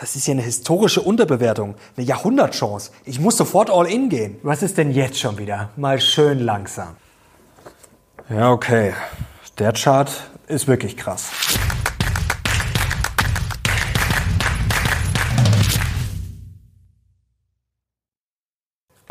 Das ist ja eine historische Unterbewertung, eine Jahrhundertchance. Ich muss sofort all in gehen. Was ist denn jetzt schon wieder? Mal schön langsam. Ja, okay. Der Chart ist wirklich krass.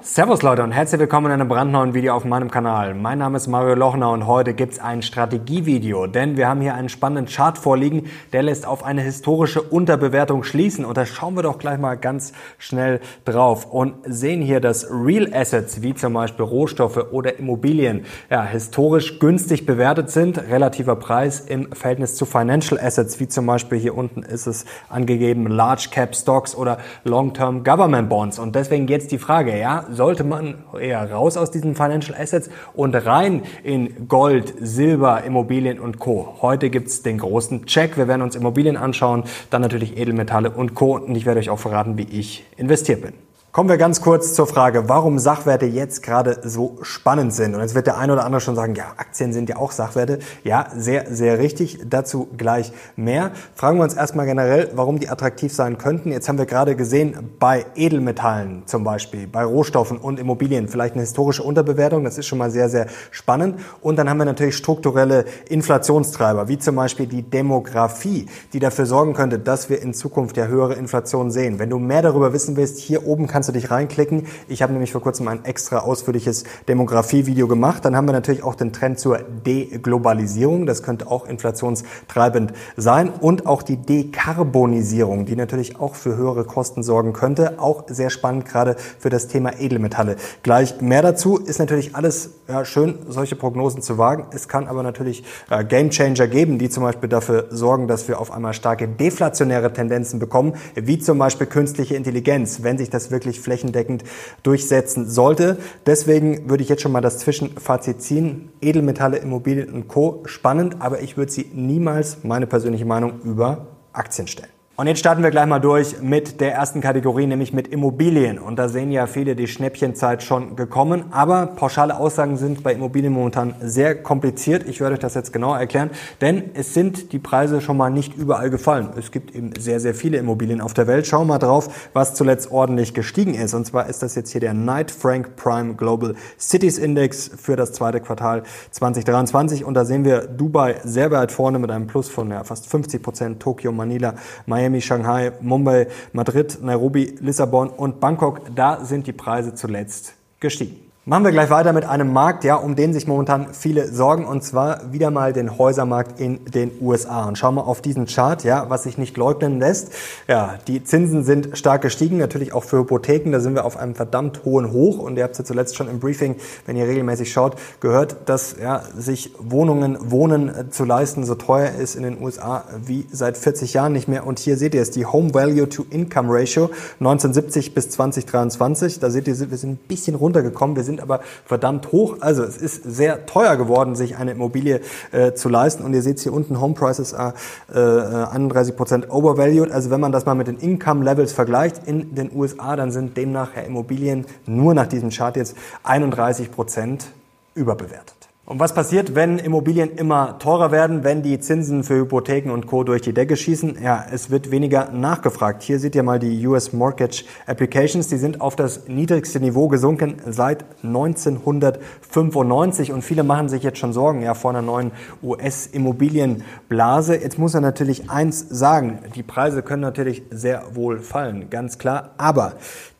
Servus Leute und herzlich willkommen in einem brandneuen Video auf meinem Kanal. Mein Name ist Mario Lochner und heute gibt es ein Strategievideo, denn wir haben hier einen spannenden Chart vorliegen, der lässt auf eine historische Unterbewertung schließen und da schauen wir doch gleich mal ganz schnell drauf und sehen hier, dass Real Assets wie zum Beispiel Rohstoffe oder Immobilien ja, historisch günstig bewertet sind, relativer Preis im Verhältnis zu Financial Assets wie zum Beispiel hier unten ist es angegeben Large Cap Stocks oder Long Term Government Bonds und deswegen jetzt die Frage, ja, sollte man eher raus aus diesen Financial Assets und rein in Gold, Silber, Immobilien und Co. Heute gibt's den großen Check. Wir werden uns Immobilien anschauen, dann natürlich Edelmetalle und Co. Und ich werde euch auch verraten, wie ich investiert bin. Kommen wir ganz kurz zur Frage, warum Sachwerte jetzt gerade so spannend sind. Und jetzt wird der ein oder andere schon sagen, ja, Aktien sind ja auch Sachwerte. Ja, sehr, sehr richtig. Dazu gleich mehr. Fragen wir uns erstmal generell, warum die attraktiv sein könnten. Jetzt haben wir gerade gesehen, bei Edelmetallen zum Beispiel, bei Rohstoffen und Immobilien vielleicht eine historische Unterbewertung. Das ist schon mal sehr, sehr spannend. Und dann haben wir natürlich strukturelle Inflationstreiber, wie zum Beispiel die Demografie, die dafür sorgen könnte, dass wir in Zukunft ja höhere Inflation sehen. Wenn du mehr darüber wissen willst, hier oben kannst du dich reinklicken. Ich habe nämlich vor kurzem ein extra ausführliches Demografie-Video gemacht. Dann haben wir natürlich auch den Trend zur Deglobalisierung. Das könnte auch inflationstreibend sein. Und auch die Dekarbonisierung, die natürlich auch für höhere Kosten sorgen könnte. Auch sehr spannend, gerade für das Thema Edelmetalle. Gleich mehr dazu ist natürlich alles ja, schön, solche Prognosen zu wagen. Es kann aber natürlich äh, Gamechanger geben, die zum Beispiel dafür sorgen, dass wir auf einmal starke deflationäre Tendenzen bekommen, wie zum Beispiel künstliche Intelligenz, wenn sich das wirklich wirklich flächendeckend durchsetzen sollte. Deswegen würde ich jetzt schon mal das Zwischenfazit ziehen. Edelmetalle, Immobilien und Co. spannend, aber ich würde sie niemals, meine persönliche Meinung, über Aktien stellen. Und jetzt starten wir gleich mal durch mit der ersten Kategorie, nämlich mit Immobilien. Und da sehen ja viele die Schnäppchenzeit schon gekommen. Aber pauschale Aussagen sind bei Immobilien momentan sehr kompliziert. Ich werde euch das jetzt genauer erklären, denn es sind die Preise schon mal nicht überall gefallen. Es gibt eben sehr, sehr viele Immobilien auf der Welt. Schauen wir mal drauf, was zuletzt ordentlich gestiegen ist. Und zwar ist das jetzt hier der Knight Frank Prime Global Cities Index für das zweite Quartal 2023. Und da sehen wir Dubai sehr weit vorne mit einem Plus von ja, fast 50 Prozent, Tokio, Manila, Miami, Miami, Shanghai, Mumbai, Madrid, Nairobi, Lissabon und Bangkok. Da sind die Preise zuletzt gestiegen. Machen wir gleich weiter mit einem Markt, ja, um den sich momentan viele sorgen, und zwar wieder mal den Häusermarkt in den USA. Und schauen wir auf diesen Chart, ja, was sich nicht leugnen lässt. Ja, die Zinsen sind stark gestiegen, natürlich auch für Hypotheken. Da sind wir auf einem verdammt hohen Hoch. Und ihr habt ja zuletzt schon im Briefing, wenn ihr regelmäßig schaut, gehört, dass ja, sich Wohnungen, Wohnen äh, zu leisten so teuer ist in den USA wie seit 40 Jahren nicht mehr. Und hier seht ihr es, die Home Value to Income Ratio 1970 bis 2023. Da seht ihr, wir sind ein bisschen runtergekommen. Wir sind sind aber verdammt hoch. Also es ist sehr teuer geworden, sich eine Immobilie äh, zu leisten. Und ihr seht hier unten, Home Prices are äh, 31 Prozent overvalued. Also wenn man das mal mit den Income Levels vergleicht in den USA, dann sind demnach Immobilien nur nach diesem Chart jetzt 31 Prozent überbewertet. Und was passiert, wenn Immobilien immer teurer werden, wenn die Zinsen für Hypotheken und Co. durch die Decke schießen? Ja, es wird weniger nachgefragt. Hier seht ihr mal die US Mortgage Applications. Die sind auf das niedrigste Niveau gesunken seit 1995 und viele machen sich jetzt schon Sorgen ja, vor einer neuen US-Immobilienblase. Jetzt muss er natürlich eins sagen. Die Preise können natürlich sehr wohl fallen, ganz klar. Aber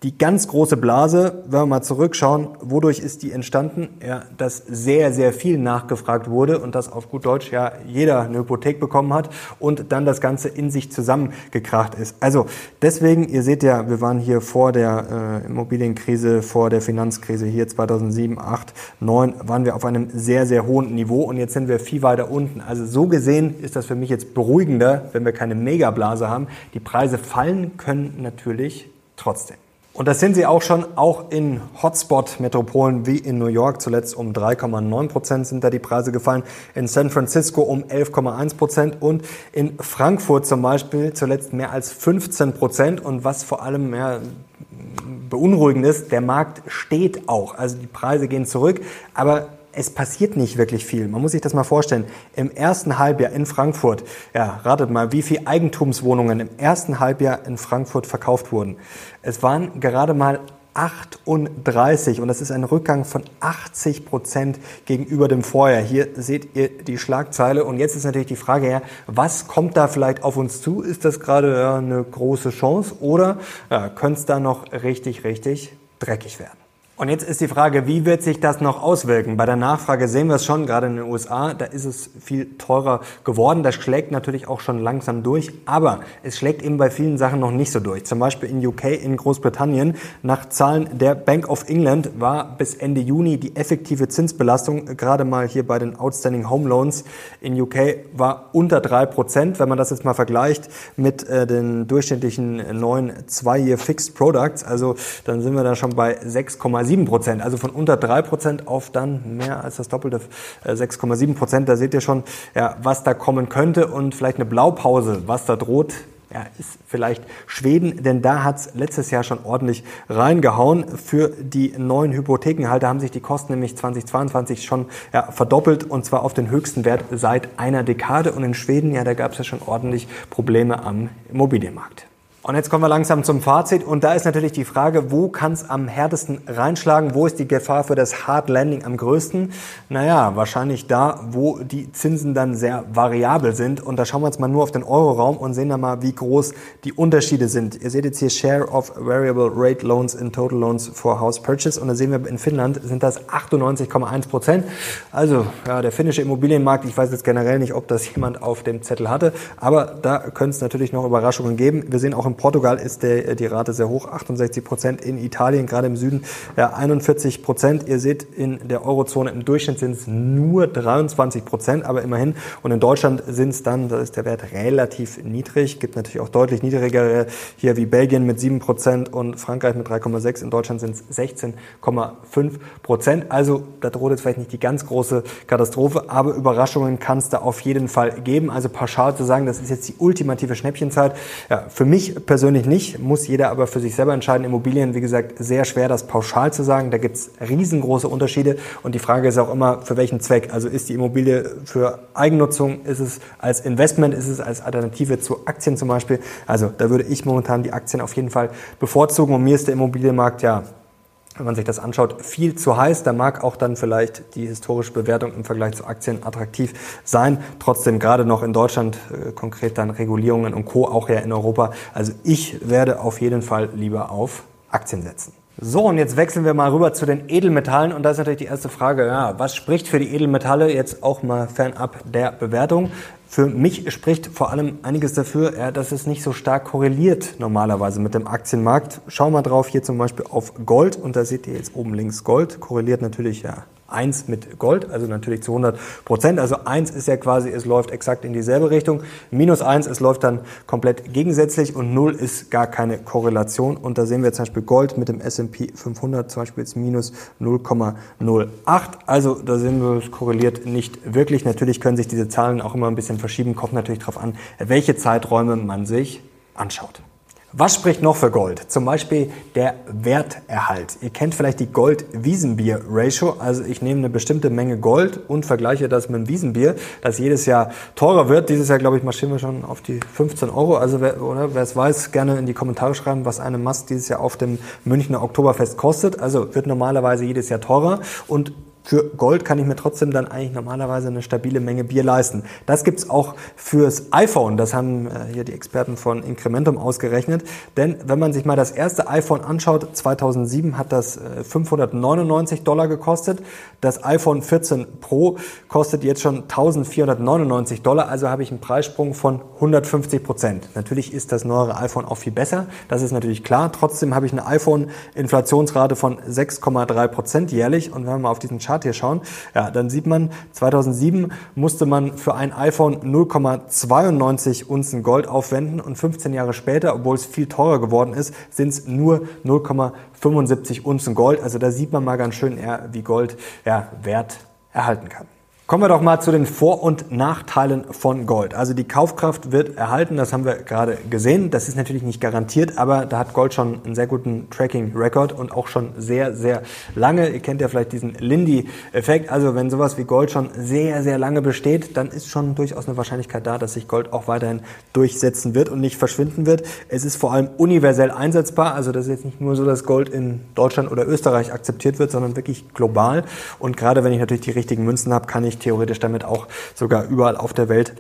die ganz große Blase, wenn wir mal zurückschauen, wodurch ist die entstanden? Ja, dass sehr, sehr viel nachgefragt wurde und dass auf gut Deutsch ja jeder eine Hypothek bekommen hat und dann das Ganze in sich zusammengekracht ist. Also deswegen, ihr seht ja, wir waren hier vor der äh, Immobilienkrise, vor der Finanzkrise hier 2007, 8, 9, waren wir auf einem sehr, sehr hohen Niveau und jetzt sind wir viel weiter unten. Also so gesehen ist das für mich jetzt beruhigender, wenn wir keine Megablase haben. Die Preise fallen können natürlich trotzdem. Und das sind sie auch schon, auch in Hotspot-Metropolen wie in New York. Zuletzt um 3,9 Prozent sind da die Preise gefallen. In San Francisco um 11,1 Prozent und in Frankfurt zum Beispiel zuletzt mehr als 15 Prozent. Und was vor allem mehr beunruhigend ist, der Markt steht auch. Also die Preise gehen zurück, aber es passiert nicht wirklich viel. Man muss sich das mal vorstellen. Im ersten Halbjahr in Frankfurt, ja, ratet mal, wie viele Eigentumswohnungen im ersten Halbjahr in Frankfurt verkauft wurden. Es waren gerade mal 38 und das ist ein Rückgang von 80 Prozent gegenüber dem Vorjahr. Hier seht ihr die Schlagzeile und jetzt ist natürlich die Frage, ja, was kommt da vielleicht auf uns zu? Ist das gerade ja, eine große Chance oder ja, könnte es da noch richtig, richtig dreckig werden? Und jetzt ist die Frage, wie wird sich das noch auswirken? Bei der Nachfrage sehen wir es schon, gerade in den USA, da ist es viel teurer geworden. Das schlägt natürlich auch schon langsam durch, aber es schlägt eben bei vielen Sachen noch nicht so durch. Zum Beispiel in UK, in Großbritannien, nach Zahlen der Bank of England war bis Ende Juni die effektive Zinsbelastung gerade mal hier bei den Outstanding Home Loans in UK war unter drei Prozent. Wenn man das jetzt mal vergleicht mit äh, den durchschnittlichen neuen zwei-Year Fixed Products, also dann sind wir da schon bei 6,7 6,7 Prozent, also von unter 3 Prozent auf dann mehr als das Doppelte, 6,7 äh, Prozent. Da seht ihr schon, ja, was da kommen könnte und vielleicht eine Blaupause, was da droht. Ja, ist vielleicht Schweden, denn da hat's letztes Jahr schon ordentlich reingehauen. Für die neuen Hypothekenhalter haben sich die Kosten nämlich 2022 schon ja, verdoppelt und zwar auf den höchsten Wert seit einer Dekade. Und in Schweden, ja, da gab's ja schon ordentlich Probleme am Immobilienmarkt. Und jetzt kommen wir langsam zum Fazit. Und da ist natürlich die Frage, wo kann es am härtesten reinschlagen? Wo ist die Gefahr für das Hard Landing am größten? Naja, wahrscheinlich da, wo die Zinsen dann sehr variabel sind. Und da schauen wir uns mal nur auf den Euroraum und sehen da mal, wie groß die Unterschiede sind. Ihr seht jetzt hier Share of Variable Rate Loans in Total Loans for House Purchase. Und da sehen wir in Finnland sind das 98,1 Prozent. Also ja, der finnische Immobilienmarkt, ich weiß jetzt generell nicht, ob das jemand auf dem Zettel hatte, aber da könnte es natürlich noch Überraschungen geben. Wir sehen auch im Portugal ist der, die Rate sehr hoch, 68 Prozent. In Italien, gerade im Süden, ja, 41 Prozent. Ihr seht, in der Eurozone im Durchschnitt sind es nur 23 Prozent, aber immerhin. Und in Deutschland sind es dann, da ist der Wert relativ niedrig. Gibt natürlich auch deutlich niedrigere hier wie Belgien mit 7 Prozent und Frankreich mit 3,6. In Deutschland sind es 16,5 Prozent. Also da droht jetzt vielleicht nicht die ganz große Katastrophe, aber Überraschungen kann es da auf jeden Fall geben. Also pauschal zu sagen, das ist jetzt die ultimative Schnäppchenzeit. Ja, für mich persönlich nicht, muss jeder aber für sich selber entscheiden. Immobilien, wie gesagt, sehr schwer, das pauschal zu sagen. Da gibt es riesengroße Unterschiede und die Frage ist auch immer, für welchen Zweck. Also ist die Immobilie für Eigennutzung, ist es als Investment, ist es als Alternative zu Aktien zum Beispiel. Also da würde ich momentan die Aktien auf jeden Fall bevorzugen und mir ist der Immobilienmarkt ja wenn man sich das anschaut, viel zu heiß. Da mag auch dann vielleicht die historische Bewertung im Vergleich zu Aktien attraktiv sein. Trotzdem gerade noch in Deutschland, äh, konkret dann Regulierungen und Co. auch ja in Europa. Also ich werde auf jeden Fall lieber auf Aktien setzen. So, und jetzt wechseln wir mal rüber zu den Edelmetallen. Und da ist natürlich die erste Frage, ja, was spricht für die Edelmetalle jetzt auch mal fernab der Bewertung? Für mich spricht vor allem einiges dafür, dass es nicht so stark korreliert normalerweise mit dem Aktienmarkt. Schau mal drauf hier zum Beispiel auf Gold und da seht ihr jetzt oben links Gold, korreliert natürlich ja 1 mit Gold, also natürlich zu 100 Prozent. Also 1 ist ja quasi, es läuft exakt in dieselbe Richtung. Minus 1, es läuft dann komplett gegensätzlich und 0 ist gar keine Korrelation. Und da sehen wir zum Beispiel Gold mit dem S&P 500 zum Beispiel jetzt minus 0,08. Also da sehen wir, es korreliert nicht wirklich. Natürlich können sich diese Zahlen auch immer ein bisschen verschieben. Kommt natürlich darauf an, welche Zeiträume man sich anschaut. Was spricht noch für Gold? Zum Beispiel der Werterhalt. Ihr kennt vielleicht die Gold-Wiesenbier-Ratio. Also ich nehme eine bestimmte Menge Gold und vergleiche das mit einem Wiesenbier, das jedes Jahr teurer wird. Dieses Jahr, glaube ich, marschieren wir schon auf die 15 Euro. Also wer, oder, wer es weiß, gerne in die Kommentare schreiben, was eine Mast dieses Jahr auf dem Münchner Oktoberfest kostet. Also wird normalerweise jedes Jahr teurer. Und für Gold kann ich mir trotzdem dann eigentlich normalerweise eine stabile Menge Bier leisten. Das gibt's auch fürs iPhone. Das haben äh, hier die Experten von Incrementum ausgerechnet. Denn wenn man sich mal das erste iPhone anschaut, 2007 hat das 599 äh, Dollar gekostet. Das iPhone 14 Pro kostet jetzt schon 1499 Dollar. Also habe ich einen Preissprung von 150 Prozent. Natürlich ist das neuere iPhone auch viel besser. Das ist natürlich klar. Trotzdem habe ich eine iPhone-Inflationsrate von 6,3 Prozent jährlich. Und wenn mal auf diesen Chart hier schauen, ja, dann sieht man, 2007 musste man für ein iPhone 0,92 Unzen Gold aufwenden und 15 Jahre später, obwohl es viel teurer geworden ist, sind es nur 0,75 Unzen Gold. Also da sieht man mal ganz schön, wie Gold ja, Wert erhalten kann. Kommen wir doch mal zu den Vor- und Nachteilen von Gold. Also die Kaufkraft wird erhalten, das haben wir gerade gesehen. Das ist natürlich nicht garantiert, aber da hat Gold schon einen sehr guten Tracking-Record und auch schon sehr, sehr lange. Ihr kennt ja vielleicht diesen Lindy-Effekt. Also wenn sowas wie Gold schon sehr, sehr lange besteht, dann ist schon durchaus eine Wahrscheinlichkeit da, dass sich Gold auch weiterhin durchsetzen wird und nicht verschwinden wird. Es ist vor allem universell einsetzbar. Also das ist jetzt nicht nur so, dass Gold in Deutschland oder Österreich akzeptiert wird, sondern wirklich global. Und gerade wenn ich natürlich die richtigen Münzen habe, kann ich theoretisch damit auch sogar überall auf der Welt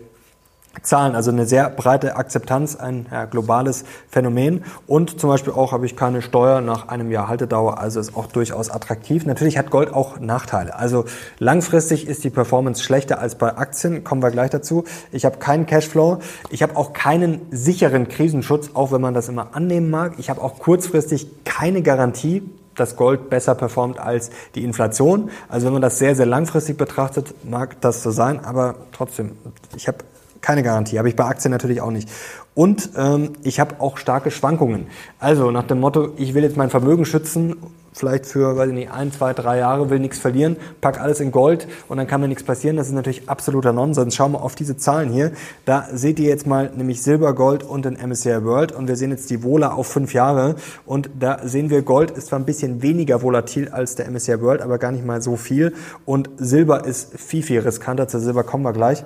zahlen. Also eine sehr breite Akzeptanz, ein ja, globales Phänomen. Und zum Beispiel auch habe ich keine Steuer nach einem Jahr Haltedauer, also ist auch durchaus attraktiv. Natürlich hat Gold auch Nachteile. Also langfristig ist die Performance schlechter als bei Aktien, kommen wir gleich dazu. Ich habe keinen Cashflow, ich habe auch keinen sicheren Krisenschutz, auch wenn man das immer annehmen mag. Ich habe auch kurzfristig keine Garantie, dass Gold besser performt als die Inflation. Also wenn man das sehr, sehr langfristig betrachtet, mag das so sein, aber trotzdem, ich habe keine Garantie, habe ich bei Aktien natürlich auch nicht. Und ähm, ich habe auch starke Schwankungen. Also nach dem Motto, ich will jetzt mein Vermögen schützen, vielleicht für, weiß ich nicht, ein, zwei, drei Jahre, will nichts verlieren, pack alles in Gold und dann kann mir nichts passieren. Das ist natürlich absoluter Nonsens. Schauen wir auf diese Zahlen hier. Da seht ihr jetzt mal nämlich Silber, Gold und den MSCI World und wir sehen jetzt die Vola auf fünf Jahre und da sehen wir, Gold ist zwar ein bisschen weniger volatil als der MSCI World, aber gar nicht mal so viel und Silber ist viel, viel riskanter. Zu Silber kommen wir gleich.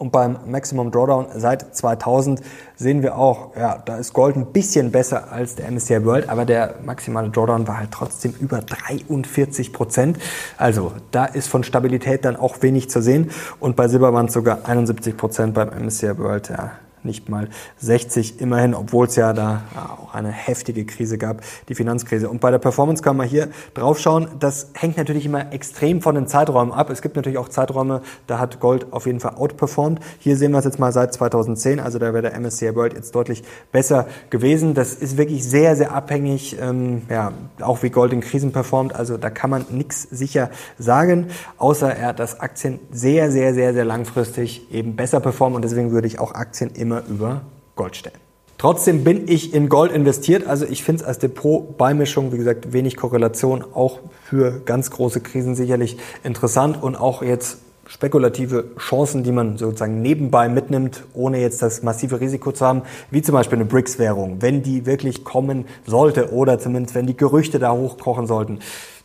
Und beim Maximum Drawdown seit 2000 sehen wir auch, ja, da ist Gold ein bisschen besser als der MSCI World, aber der maximale Drawdown war halt trotzdem über 43 Prozent. Also da ist von Stabilität dann auch wenig zu sehen. Und bei Silber waren es sogar 71 Prozent beim MSCI World. Ja, nicht mal 60 immerhin, obwohl es ja da auch eine heftige Krise gab, die Finanzkrise. Und bei der Performance kann man hier drauf schauen. Das hängt natürlich immer extrem von den Zeiträumen ab. Es gibt natürlich auch Zeiträume, da hat Gold auf jeden Fall outperformed. Hier sehen wir es jetzt mal seit 2010, also da wäre der MSCI World jetzt deutlich besser gewesen. Das ist wirklich sehr, sehr abhängig, ähm, ja, auch wie Gold in Krisen performt. Also da kann man nichts sicher sagen, außer er, dass Aktien sehr, sehr, sehr, sehr langfristig eben besser performen und deswegen würde ich auch Aktien immer immer über Gold stellen. Trotzdem bin ich in Gold investiert. Also ich finde es als Depotbeimischung, wie gesagt, wenig Korrelation, auch für ganz große Krisen sicherlich interessant und auch jetzt spekulative Chancen, die man sozusagen nebenbei mitnimmt, ohne jetzt das massive Risiko zu haben, wie zum Beispiel eine BRICS-Währung, wenn die wirklich kommen sollte oder zumindest wenn die Gerüchte da hochkochen sollten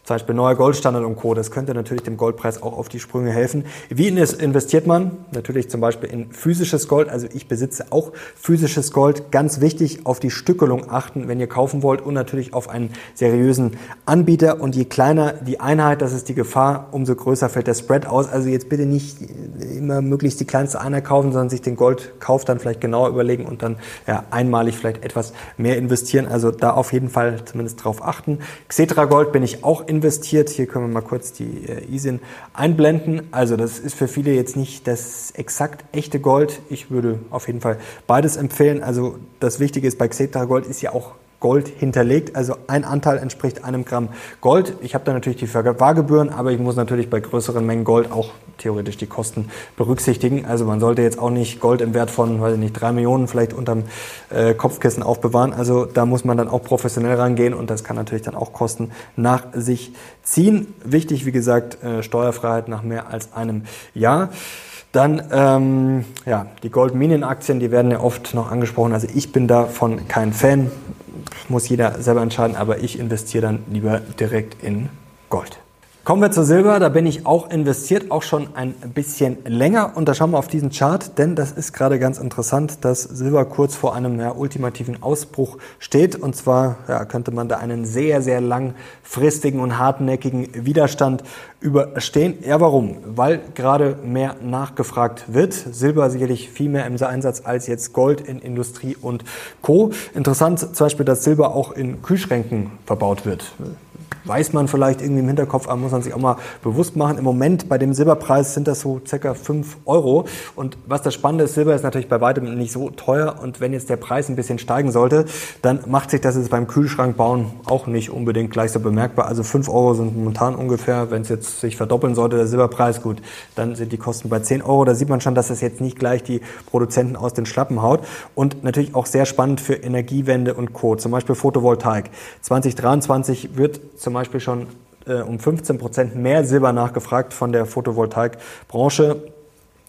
zum Beispiel neuer Goldstandard und Co. Das könnte natürlich dem Goldpreis auch auf die Sprünge helfen. Wie investiert man? Natürlich zum Beispiel in physisches Gold. Also ich besitze auch physisches Gold. Ganz wichtig, auf die Stückelung achten, wenn ihr kaufen wollt und natürlich auf einen seriösen Anbieter. Und je kleiner die Einheit, das ist die Gefahr, umso größer fällt der Spread aus. Also jetzt bitte nicht immer möglichst die kleinste Einheit kaufen, sondern sich den Goldkauf dann vielleicht genauer überlegen und dann ja, einmalig vielleicht etwas mehr investieren. Also da auf jeden Fall zumindest drauf achten. Xetra Gold bin ich auch in investiert. Hier können wir mal kurz die äh, ISIN einblenden. Also das ist für viele jetzt nicht das exakt echte Gold. Ich würde auf jeden Fall beides empfehlen. Also das Wichtige ist bei Xetra Gold ist ja auch Gold hinterlegt. Also ein Anteil entspricht einem Gramm Gold. Ich habe da natürlich die Verwahrgebühren, aber ich muss natürlich bei größeren Mengen Gold auch theoretisch die Kosten berücksichtigen. Also man sollte jetzt auch nicht Gold im Wert von, weiß ich nicht, drei Millionen vielleicht unterm äh, Kopfkissen aufbewahren. Also da muss man dann auch professionell rangehen und das kann natürlich dann auch Kosten nach sich ziehen. Wichtig, wie gesagt, äh, Steuerfreiheit nach mehr als einem Jahr. Dann ähm, ja, die Goldminenaktien, die werden ja oft noch angesprochen. Also ich bin davon kein Fan muss jeder selber entscheiden, aber ich investiere dann lieber direkt in Gold. Kommen wir zu Silber, da bin ich auch investiert, auch schon ein bisschen länger. Und da schauen wir auf diesen Chart, denn das ist gerade ganz interessant, dass Silber kurz vor einem ja, ultimativen Ausbruch steht. Und zwar ja, könnte man da einen sehr, sehr langfristigen und hartnäckigen Widerstand überstehen. Ja, warum? Weil gerade mehr nachgefragt wird. Silber sicherlich viel mehr im Einsatz als jetzt Gold in Industrie und Co. Interessant zum Beispiel, dass Silber auch in Kühlschränken verbaut wird weiß man vielleicht irgendwie im Hinterkopf, aber muss man sich auch mal bewusst machen. Im Moment bei dem Silberpreis sind das so circa 5 Euro. Und was das Spannende ist, Silber ist natürlich bei weitem nicht so teuer. Und wenn jetzt der Preis ein bisschen steigen sollte, dann macht sich das jetzt beim Kühlschrank bauen auch nicht unbedingt gleich so bemerkbar. Also 5 Euro sind momentan ungefähr, wenn es jetzt sich verdoppeln sollte, der Silberpreis, gut, dann sind die Kosten bei 10 Euro. Da sieht man schon, dass das jetzt nicht gleich die Produzenten aus den Schlappen haut. Und natürlich auch sehr spannend für Energiewende und Co. Zum Beispiel Photovoltaik. 2023 wird zum Beispiel schon äh, um 15 Prozent mehr Silber nachgefragt von der Photovoltaikbranche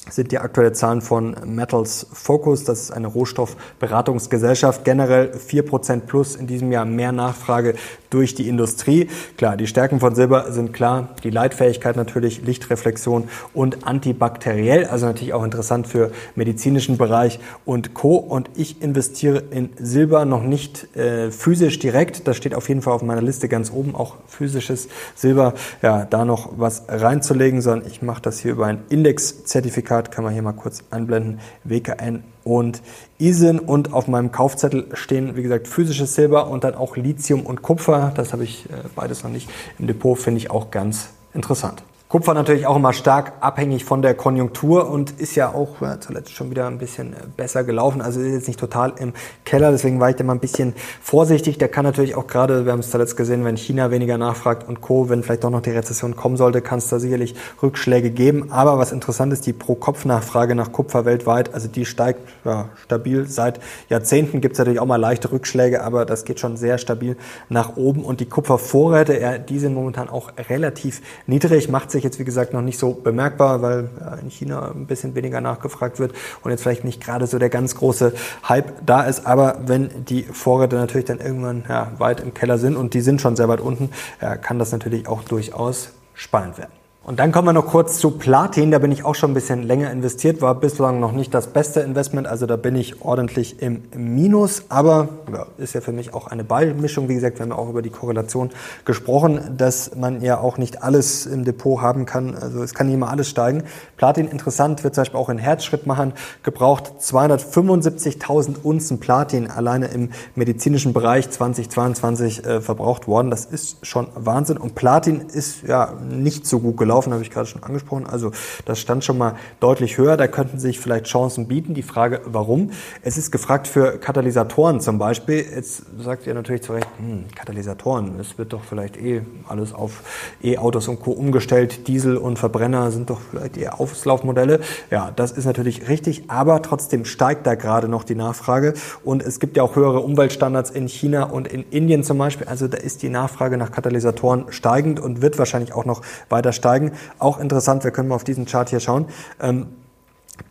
sind die aktuellen Zahlen von Metals Focus. Das ist eine Rohstoffberatungsgesellschaft. Generell 4% plus in diesem Jahr mehr Nachfrage durch die Industrie. Klar, die Stärken von Silber sind klar. Die Leitfähigkeit natürlich, Lichtreflexion und antibakteriell. Also natürlich auch interessant für medizinischen Bereich und Co. Und ich investiere in Silber noch nicht äh, physisch direkt. Das steht auf jeden Fall auf meiner Liste ganz oben. Auch physisches Silber. Ja, da noch was reinzulegen, sondern ich mache das hier über ein Indexzertifikat. Kann man hier mal kurz einblenden. WKN und ISIN und auf meinem Kaufzettel stehen, wie gesagt, physisches Silber und dann auch Lithium und Kupfer. Das habe ich äh, beides noch nicht im Depot, finde ich auch ganz interessant. Kupfer natürlich auch immer stark abhängig von der Konjunktur und ist ja auch ja, zuletzt schon wieder ein bisschen äh, besser gelaufen. Also ist jetzt nicht total im Keller, deswegen war ich da mal ein bisschen vorsichtig. Der kann natürlich auch gerade, wir haben es zuletzt gesehen, wenn China weniger nachfragt und Co., wenn vielleicht doch noch die Rezession kommen sollte, kann es da sicherlich Rückschläge geben. Aber was interessant ist, die Pro-Kopf-Nachfrage nach Kupfer weltweit, also die steigt ja, stabil. Seit Jahrzehnten gibt es natürlich auch mal leichte Rückschläge, aber das geht schon sehr stabil nach oben. Und die Kupfervorräte, ja, die sind momentan auch relativ niedrig, macht sich jetzt wie gesagt noch nicht so bemerkbar, weil in China ein bisschen weniger nachgefragt wird und jetzt vielleicht nicht gerade so der ganz große Hype da ist. Aber wenn die Vorräte natürlich dann irgendwann ja, weit im Keller sind und die sind schon sehr weit unten, ja, kann das natürlich auch durchaus spannend werden. Und dann kommen wir noch kurz zu Platin. Da bin ich auch schon ein bisschen länger investiert, war bislang noch nicht das beste Investment. Also da bin ich ordentlich im Minus. Aber ja, ist ja für mich auch eine Beimischung. Wie gesagt, wir haben auch über die Korrelation gesprochen, dass man ja auch nicht alles im Depot haben kann. Also es kann nicht immer alles steigen. Platin interessant, wird zum Beispiel auch in Herzschritt machen. Gebraucht 275.000 Unzen Platin alleine im medizinischen Bereich 2022 äh, verbraucht worden. Das ist schon Wahnsinn. Und Platin ist ja nicht so gut gelaufen gelaufen, habe ich gerade schon angesprochen. Also das stand schon mal deutlich höher. Da könnten sich vielleicht Chancen bieten. Die Frage, warum? Es ist gefragt für Katalysatoren zum Beispiel. Jetzt sagt ihr natürlich zu Recht, hm, Katalysatoren, es wird doch vielleicht eh alles auf E-Autos und Co. umgestellt. Diesel und Verbrenner sind doch vielleicht eher Auslaufmodelle. Ja, das ist natürlich richtig, aber trotzdem steigt da gerade noch die Nachfrage. Und es gibt ja auch höhere Umweltstandards in China und in Indien zum Beispiel. Also da ist die Nachfrage nach Katalysatoren steigend und wird wahrscheinlich auch noch weiter steigen steigen. Auch interessant, wir können mal auf diesen Chart hier schauen. Ähm,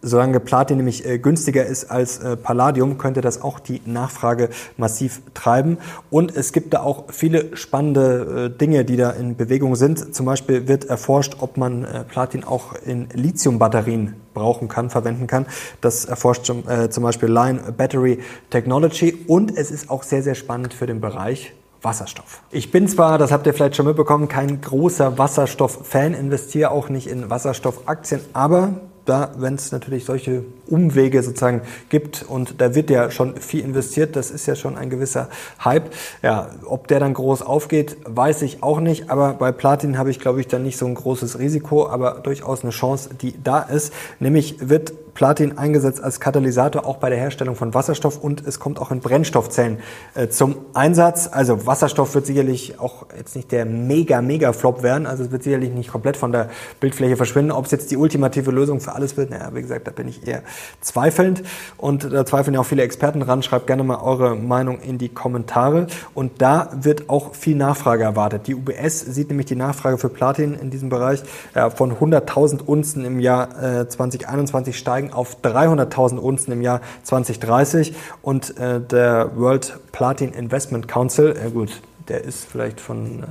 Solange Platin nämlich äh, günstiger ist als äh, Palladium, könnte das auch die Nachfrage massiv treiben. Und es gibt da auch viele spannende äh, Dinge, die da in Bewegung sind. Zum Beispiel wird erforscht, ob man Platin auch in Lithium-Batterien brauchen kann, verwenden kann. Das erforscht zum Beispiel Line Battery Technology. Und es ist auch sehr, sehr spannend für den Bereich Wasserstoff. Ich bin zwar, das habt ihr vielleicht schon mitbekommen, kein großer Wasserstoff-Fan, investiere auch nicht in Wasserstoffaktien, aber da, wenn es natürlich solche Umwege sozusagen gibt und da wird ja schon viel investiert, das ist ja schon ein gewisser Hype. Ja, ob der dann groß aufgeht, weiß ich auch nicht, aber bei Platin habe ich, glaube ich, dann nicht so ein großes Risiko, aber durchaus eine Chance, die da ist. Nämlich wird Platin eingesetzt als Katalysator auch bei der Herstellung von Wasserstoff und es kommt auch in Brennstoffzellen äh, zum Einsatz. Also Wasserstoff wird sicherlich auch jetzt nicht der mega, mega Flop werden, also es wird sicherlich nicht komplett von der Bildfläche verschwinden. Ob es jetzt die ultimative Lösung für alles wird, naja, wie gesagt, da bin ich eher zweifelnd und da zweifeln ja auch viele Experten dran. Schreibt gerne mal eure Meinung in die Kommentare und da wird auch viel Nachfrage erwartet. Die UBS sieht nämlich die Nachfrage für Platin in diesem Bereich ja, von 100.000 Unzen im Jahr äh, 2021 steigen auf 300.000 Unzen im Jahr 2030 und äh, der World Platin Investment Council, äh, gut, der ist vielleicht von äh,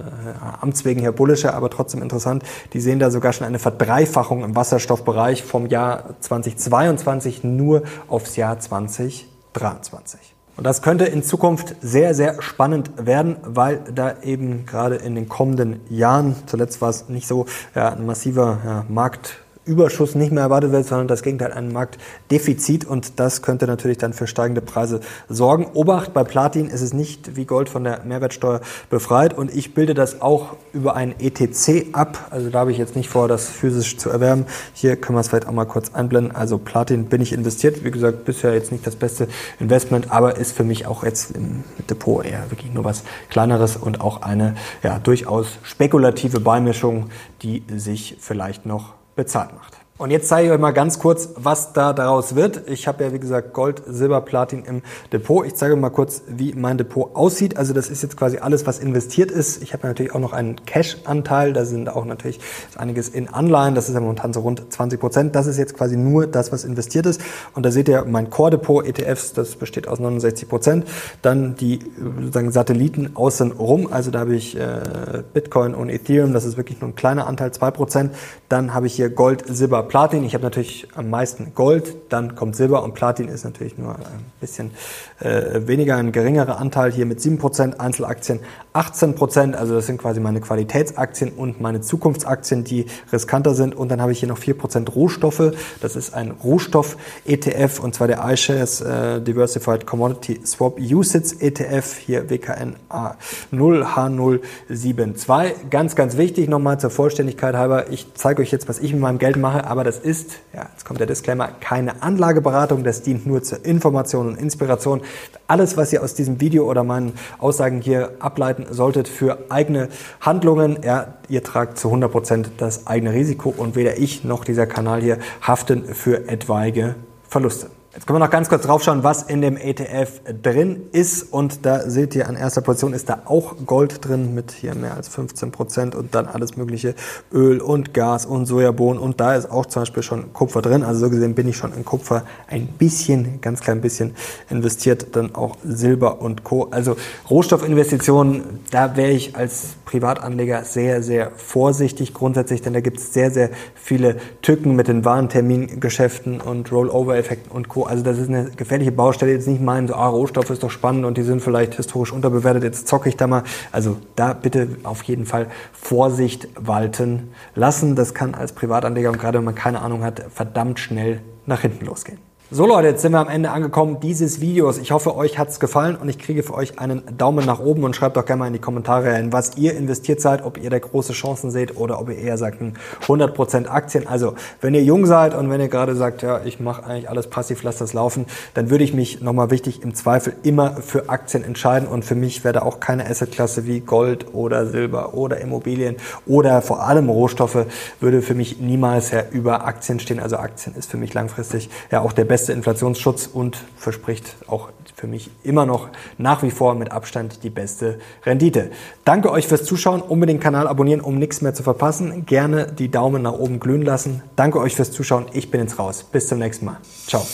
Amts wegen her bullischer, aber trotzdem interessant. Die sehen da sogar schon eine Verdreifachung im Wasserstoffbereich vom Jahr 2022 nur aufs Jahr 2023. Und das könnte in Zukunft sehr, sehr spannend werden, weil da eben gerade in den kommenden Jahren, zuletzt war es nicht so, ja, ein massiver ja, Markt Überschuss nicht mehr erwartet wird, sondern das Gegenteil, ein Marktdefizit und das könnte natürlich dann für steigende Preise sorgen. Obacht, bei Platin ist es nicht wie Gold von der Mehrwertsteuer befreit und ich bilde das auch über ein ETC ab. Also da habe ich jetzt nicht vor, das physisch zu erwerben. Hier können wir es vielleicht auch mal kurz einblenden. Also Platin bin ich investiert. Wie gesagt, bisher jetzt nicht das beste Investment, aber ist für mich auch jetzt im Depot eher wirklich nur was Kleineres und auch eine ja, durchaus spekulative Beimischung, die sich vielleicht noch bezahlt macht. Und jetzt zeige ich euch mal ganz kurz, was da daraus wird. Ich habe ja, wie gesagt, Gold, Silber, Platin im Depot. Ich zeige euch mal kurz, wie mein Depot aussieht. Also das ist jetzt quasi alles, was investiert ist. Ich habe natürlich auch noch einen Cash-Anteil. Da sind auch natürlich einiges in Anleihen. Das ist ja momentan so rund 20 Prozent. Das ist jetzt quasi nur das, was investiert ist. Und da seht ihr mein Core-Depot, ETFs, das besteht aus 69 Prozent. Dann die sozusagen Satelliten außen rum. Also da habe ich äh, Bitcoin und Ethereum. Das ist wirklich nur ein kleiner Anteil, zwei Prozent. Dann habe ich hier Gold, Silber, Platin. Ich habe natürlich am meisten Gold, dann kommt Silber und Platin ist natürlich nur ein bisschen äh, weniger, ein geringerer Anteil hier mit 7%, Einzelaktien 18%, also das sind quasi meine Qualitätsaktien und meine Zukunftsaktien, die riskanter sind. Und dann habe ich hier noch 4% Rohstoffe. Das ist ein Rohstoff-ETF und zwar der iShares äh, Diversified Commodity Swap USITS ETF, hier WKN A0H072. Ganz, ganz wichtig nochmal zur Vollständigkeit halber. Ich zeige euch jetzt, was ich mit meinem Geld mache, aber das ist, ja, jetzt kommt der Disclaimer, keine Anlageberatung. Das dient nur zur Information und Inspiration. Alles, was ihr aus diesem Video oder meinen Aussagen hier ableiten solltet für eigene Handlungen, ja, ihr tragt zu 100 Prozent das eigene Risiko und weder ich noch dieser Kanal hier haften für etwaige Verluste. Jetzt können wir noch ganz kurz drauf schauen, was in dem ETF drin ist. Und da seht ihr, an erster Position ist da auch Gold drin mit hier mehr als 15 Prozent und dann alles mögliche Öl und Gas und Sojabohnen. Und da ist auch zum Beispiel schon Kupfer drin. Also so gesehen bin ich schon in Kupfer ein bisschen, ganz klein bisschen investiert. Dann auch Silber und Co. Also Rohstoffinvestitionen, da wäre ich als Privatanleger sehr, sehr vorsichtig grundsätzlich, denn da gibt es sehr, sehr viele Tücken mit den Warentermingeschäften und Rollover-Effekten und Co. Also das ist eine gefährliche Baustelle. Jetzt nicht meinen, so, ah, Rohstoff ist doch spannend und die sind vielleicht historisch unterbewertet, jetzt zocke ich da mal. Also da bitte auf jeden Fall Vorsicht walten lassen. Das kann als Privatanleger und gerade wenn man keine Ahnung hat, verdammt schnell nach hinten losgehen. So Leute, jetzt sind wir am Ende angekommen dieses Videos. Ich hoffe, euch hat's gefallen und ich kriege für euch einen Daumen nach oben und schreibt doch gerne mal in die Kommentare rein, was ihr investiert seid, ob ihr da große Chancen seht oder ob ihr eher sagt 100% Aktien. Also, wenn ihr jung seid und wenn ihr gerade sagt, ja, ich mache eigentlich alles passiv, lasst das laufen, dann würde ich mich nochmal wichtig im Zweifel immer für Aktien entscheiden und für mich wäre da auch keine Assetklasse wie Gold oder Silber oder Immobilien oder vor allem Rohstoffe würde für mich niemals ja über Aktien stehen. Also Aktien ist für mich langfristig ja auch der beste beste Inflationsschutz und verspricht auch für mich immer noch nach wie vor mit Abstand die beste Rendite. Danke euch fürs Zuschauen. Unbedingt Kanal abonnieren, um nichts mehr zu verpassen. Gerne die Daumen nach oben glühen lassen. Danke euch fürs Zuschauen. Ich bin jetzt raus. Bis zum nächsten Mal. Ciao.